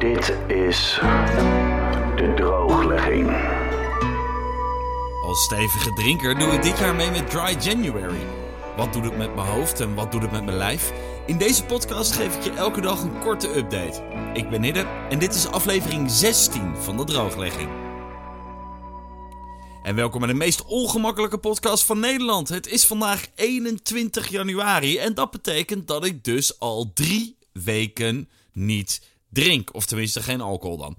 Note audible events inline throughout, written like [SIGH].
Dit is de drooglegging. Als stevige drinker doe ik dit jaar mee met Dry January. Wat doet het met mijn hoofd en wat doet het met mijn lijf? In deze podcast geef ik je elke dag een korte update. Ik ben Hidde en dit is aflevering 16 van de drooglegging. En welkom bij de meest ongemakkelijke podcast van Nederland. Het is vandaag 21 januari en dat betekent dat ik dus al drie weken niet drink. Of tenminste geen alcohol dan.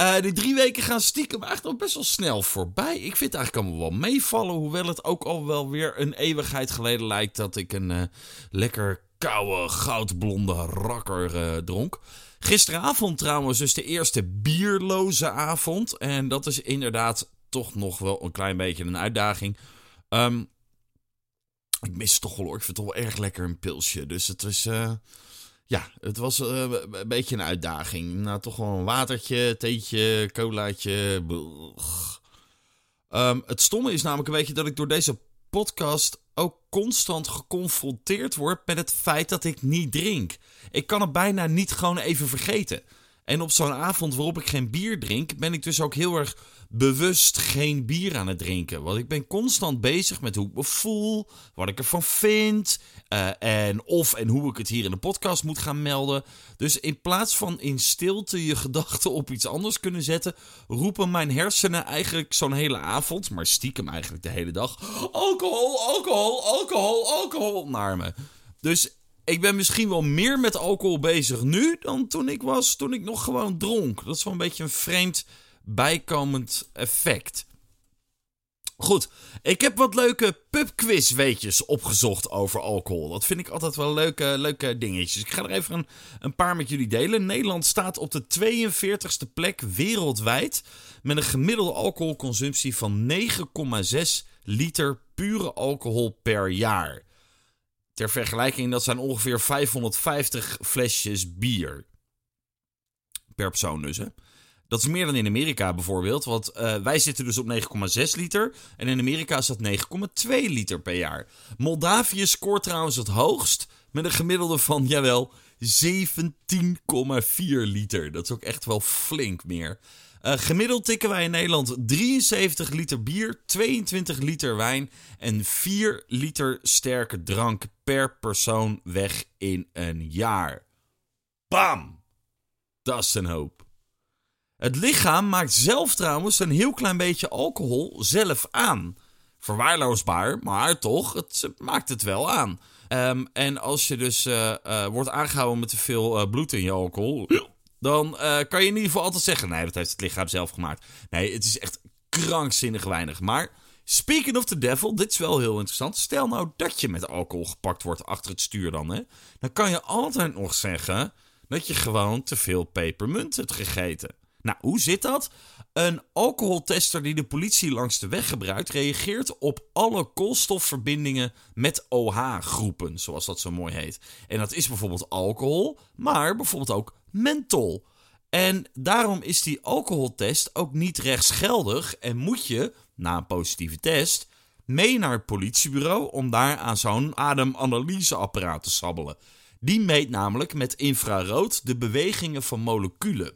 Uh, die drie weken gaan stiekem eigenlijk nog best wel snel voorbij. Ik vind het eigenlijk allemaal wel meevallen. Hoewel het ook al wel weer een eeuwigheid geleden lijkt dat ik een uh, lekker koude, goudblonde rakker uh, dronk. Gisteravond trouwens dus de eerste bierloze avond. En dat is inderdaad toch nog wel een klein beetje een uitdaging. Um, ik mis toch wel hoor. Ik vind het toch wel erg lekker een pilsje. Dus het is... Ja, het was uh, een beetje een uitdaging. Nou, toch wel een watertje, theetje, colaatje. Um, het stomme is namelijk een beetje dat ik door deze podcast ook constant geconfronteerd word met het feit dat ik niet drink. Ik kan het bijna niet gewoon even vergeten. En op zo'n avond waarop ik geen bier drink, ben ik dus ook heel erg bewust geen bier aan het drinken. Want ik ben constant bezig met hoe ik me voel, wat ik ervan vind. Uh, en of en hoe ik het hier in de podcast moet gaan melden. Dus in plaats van in stilte je gedachten op iets anders kunnen zetten, roepen mijn hersenen eigenlijk zo'n hele avond, maar stiekem eigenlijk de hele dag: alcohol, alcohol, alcohol, alcohol naar me. Dus ik ben misschien wel meer met alcohol bezig nu dan toen ik was, toen ik nog gewoon dronk. Dat is wel een beetje een vreemd bijkomend effect. Goed, ik heb wat leuke pubquiz weetjes opgezocht over alcohol. Dat vind ik altijd wel leuke, leuke dingetjes. Ik ga er even een, een paar met jullie delen. Nederland staat op de 42e plek wereldwijd met een gemiddelde alcoholconsumptie van 9,6 liter pure alcohol per jaar. Ter vergelijking, dat zijn ongeveer 550 flesjes bier. Per persoon dus, hè. Dat is meer dan in Amerika bijvoorbeeld. Want uh, wij zitten dus op 9,6 liter. En in Amerika is dat 9,2 liter per jaar. Moldavië scoort trouwens het hoogst. Met een gemiddelde van, jawel, 17,4 liter. Dat is ook echt wel flink meer. Uh, gemiddeld tikken wij in Nederland 73 liter bier, 22 liter wijn en 4 liter sterke drank per persoon weg in een jaar. Bam! Dat is een hoop. Het lichaam maakt zelf trouwens een heel klein beetje alcohol zelf aan. Verwaarloosbaar, maar toch, het maakt het wel aan. Um, en als je dus uh, uh, wordt aangehouden met te veel bloed in je alcohol, dan kan je in ieder geval altijd zeggen: nee, dat heeft het lichaam zelf gemaakt. Nee, het is echt krankzinnig weinig. Maar speaking of the devil, dit is wel heel interessant. Stel nou dat je met alcohol gepakt wordt achter het stuur dan, hè. Dan kan je altijd nog zeggen dat je gewoon te veel pepermunt hebt gegeten. Nou, hoe zit dat? Een alcoholtester die de politie langs de weg gebruikt, reageert op alle koolstofverbindingen met OH-groepen, zoals dat zo mooi heet. En dat is bijvoorbeeld alcohol, maar bijvoorbeeld ook menthol. En daarom is die alcoholtest ook niet rechtsgeldig en moet je, na een positieve test, mee naar het politiebureau om daar aan zo'n ademanalyseapparaat te sabbelen. Die meet namelijk met infrarood de bewegingen van moleculen.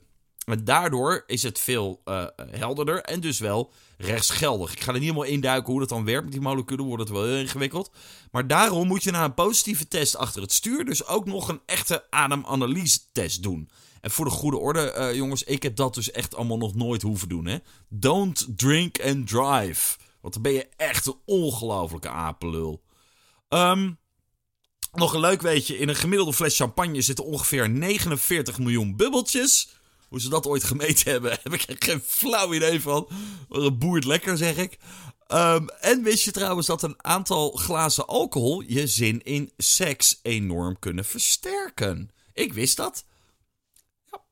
En daardoor is het veel uh, helderder en dus wel rechtsgeldig. Ik ga er niet helemaal induiken hoe dat dan werkt met die moleculen, wordt het wel heel ingewikkeld. Maar daarom moet je na een positieve test achter het stuur dus ook nog een echte ademanalyse-test doen. En voor de goede orde, uh, jongens, ik heb dat dus echt allemaal nog nooit hoeven doen. Hè? Don't drink and drive. Want dan ben je echt een ongelofelijke apelul. Um, nog een leuk weetje, in een gemiddelde fles champagne zitten ongeveer 49 miljoen bubbeltjes. Hoe ze dat ooit gemeten hebben, [LAUGHS] heb ik er geen flauw idee van. Een boert lekker, zeg ik. Um, en wist je trouwens dat een aantal glazen alcohol je zin in seks enorm kunnen versterken? Ik wist dat. Ja.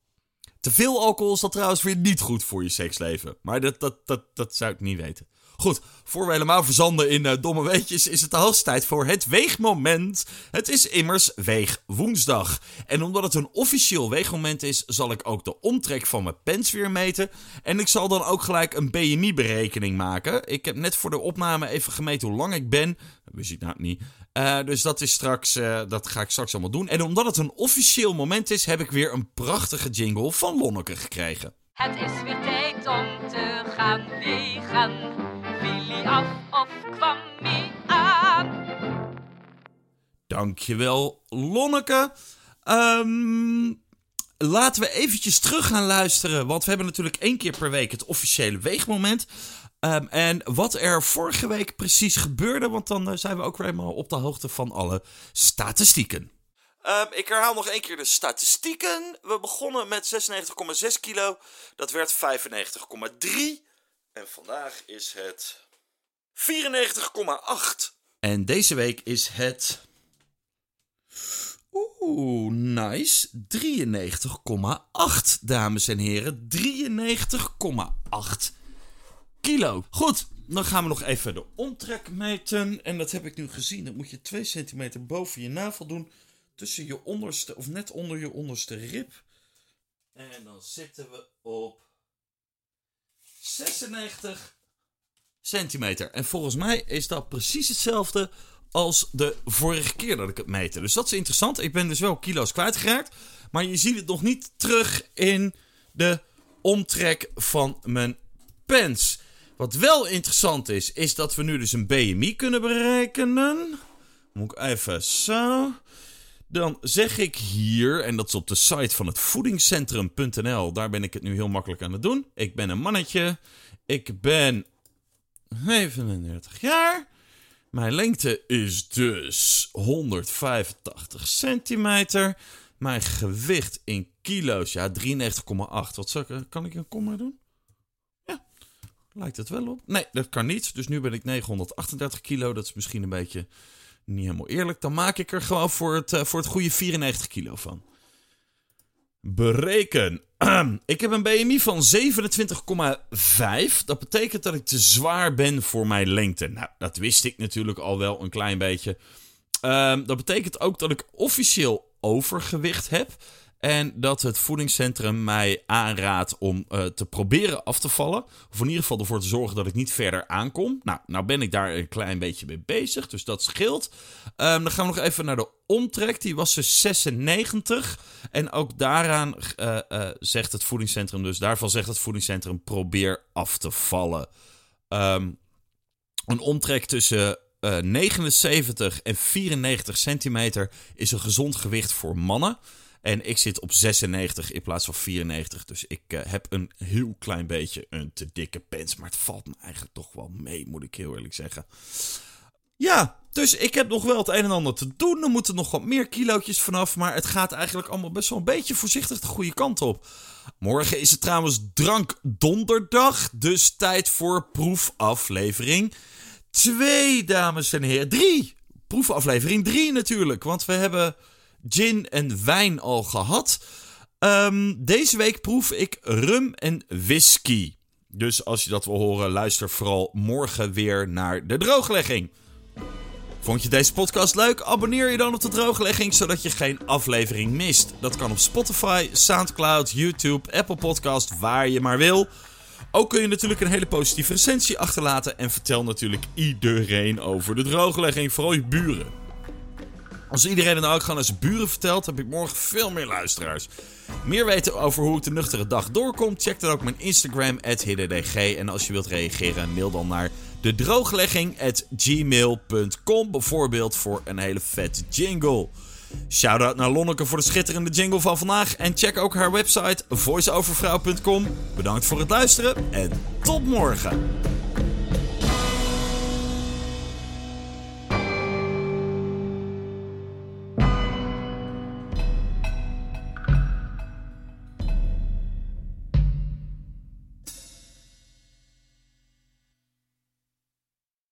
Te veel alcohol is dat trouwens weer niet goed voor je seksleven. Maar dat, dat, dat, dat zou ik niet weten. Goed, voor we helemaal verzanden in uh, domme weetjes, is het de hoogste tijd voor het weegmoment. Het is immers weegwoensdag. En omdat het een officieel weegmoment is, zal ik ook de omtrek van mijn pens weer meten. En ik zal dan ook gelijk een BMI-berekening maken. Ik heb net voor de opname even gemeten hoe lang ik ben. We zien nou niet. Uh, dus dat is straks, uh, dat ga ik straks allemaal doen. En omdat het een officieel moment is, heb ik weer een prachtige jingle van Lonneke gekregen. Het is weer tijd om te gaan vegen. Viel af of kwam mee aan? Dankjewel, Lonneke. Um, laten we eventjes terug gaan luisteren. Want we hebben natuurlijk één keer per week het officiële weegmoment. Um, en wat er vorige week precies gebeurde, want dan uh, zijn we ook weer helemaal op de hoogte van alle statistieken. Um, ik herhaal nog één keer de statistieken. We begonnen met 96,6 kilo. Dat werd 95,3. En vandaag is het 94,8. En deze week is het. Oeh, nice. 93,8, dames en heren. 93,8 kilo. Goed, dan gaan we nog even de omtrek meten. En dat heb ik nu gezien. Dat moet je 2 centimeter boven je navel doen. Tussen je onderste, of net onder je onderste rib. En dan zitten we op 96 centimeter. En volgens mij is dat precies hetzelfde als de vorige keer dat ik het meette. Dus dat is interessant. Ik ben dus wel kilo's kwijtgeraakt. Maar je ziet het nog niet terug in de omtrek van mijn pens. Wat wel interessant is, is dat we nu dus een BMI kunnen berekenen. Moet ik even zo. Dan zeg ik hier, en dat is op de site van het voedingscentrum.nl. Daar ben ik het nu heel makkelijk aan het doen. Ik ben een mannetje. Ik ben 37 jaar. Mijn lengte is dus 185 centimeter. Mijn gewicht in kilo's, ja, 93,8. Wat zou ik, kan ik een komma doen? Ja, lijkt het wel op. Nee, dat kan niet. Dus nu ben ik 938 kilo. Dat is misschien een beetje niet helemaal eerlijk. Dan maak ik er gewoon voor het, uh, voor het goede 94 kilo van. Bereken. [CLEARS THROAT] ik heb een BMI van 27,5. Dat betekent dat ik te zwaar ben voor mijn lengte. Nou, dat wist ik natuurlijk al wel een klein beetje. Um, dat betekent ook dat ik officieel overgewicht heb. En dat het voedingscentrum mij aanraadt om uh, te proberen af te vallen. Of in ieder geval ervoor te zorgen dat ik niet verder aankom. Nou, nou ben ik daar een klein beetje mee bezig. Dus dat scheelt. Um, dan gaan we nog even naar de omtrek. Die was dus 96. En ook daaraan uh, uh, zegt het voedingscentrum. Dus daarvan zegt het voedingscentrum: probeer af te vallen. Um, een omtrek tussen 79 en 94 centimeter is een gezond gewicht voor mannen. En ik zit op 96 in plaats van 94. Dus ik uh, heb een heel klein beetje een te dikke pens. Maar het valt me eigenlijk toch wel mee, moet ik heel eerlijk zeggen. Ja, dus ik heb nog wel het een en ander te doen. Er moeten nog wat meer kilootjes vanaf. Maar het gaat eigenlijk allemaal best wel een beetje voorzichtig de goede kant op. Morgen is het trouwens drank donderdag. Dus tijd voor proefaflevering 2, dames en heren. 3! Proefaflevering 3 natuurlijk. Want we hebben gin en wijn al gehad. Um, deze week proef ik rum en whisky. Dus als je dat wil horen, luister vooral morgen weer naar de drooglegging. Vond je deze podcast leuk? Abonneer je dan op de drooglegging, zodat je geen aflevering mist. Dat kan op Spotify, Soundcloud, YouTube, Apple Podcast, waar je maar wil. Ook kun je natuurlijk een hele positieve recensie achterlaten en vertel natuurlijk iedereen over de drooglegging, vooral je buren. Als iedereen dan ook gewoon aan zijn buren vertelt, heb ik morgen veel meer luisteraars. Meer weten over hoe ik de nuchtere dag doorkom, check dan ook mijn Instagram, hiddendg. En als je wilt reageren, mail dan naar de drooglegging@gmail.com, bijvoorbeeld voor een hele vette jingle. Shoutout naar Lonneke voor de schitterende jingle van vandaag. En check ook haar website voiceovervrouw.com. Bedankt voor het luisteren en tot morgen.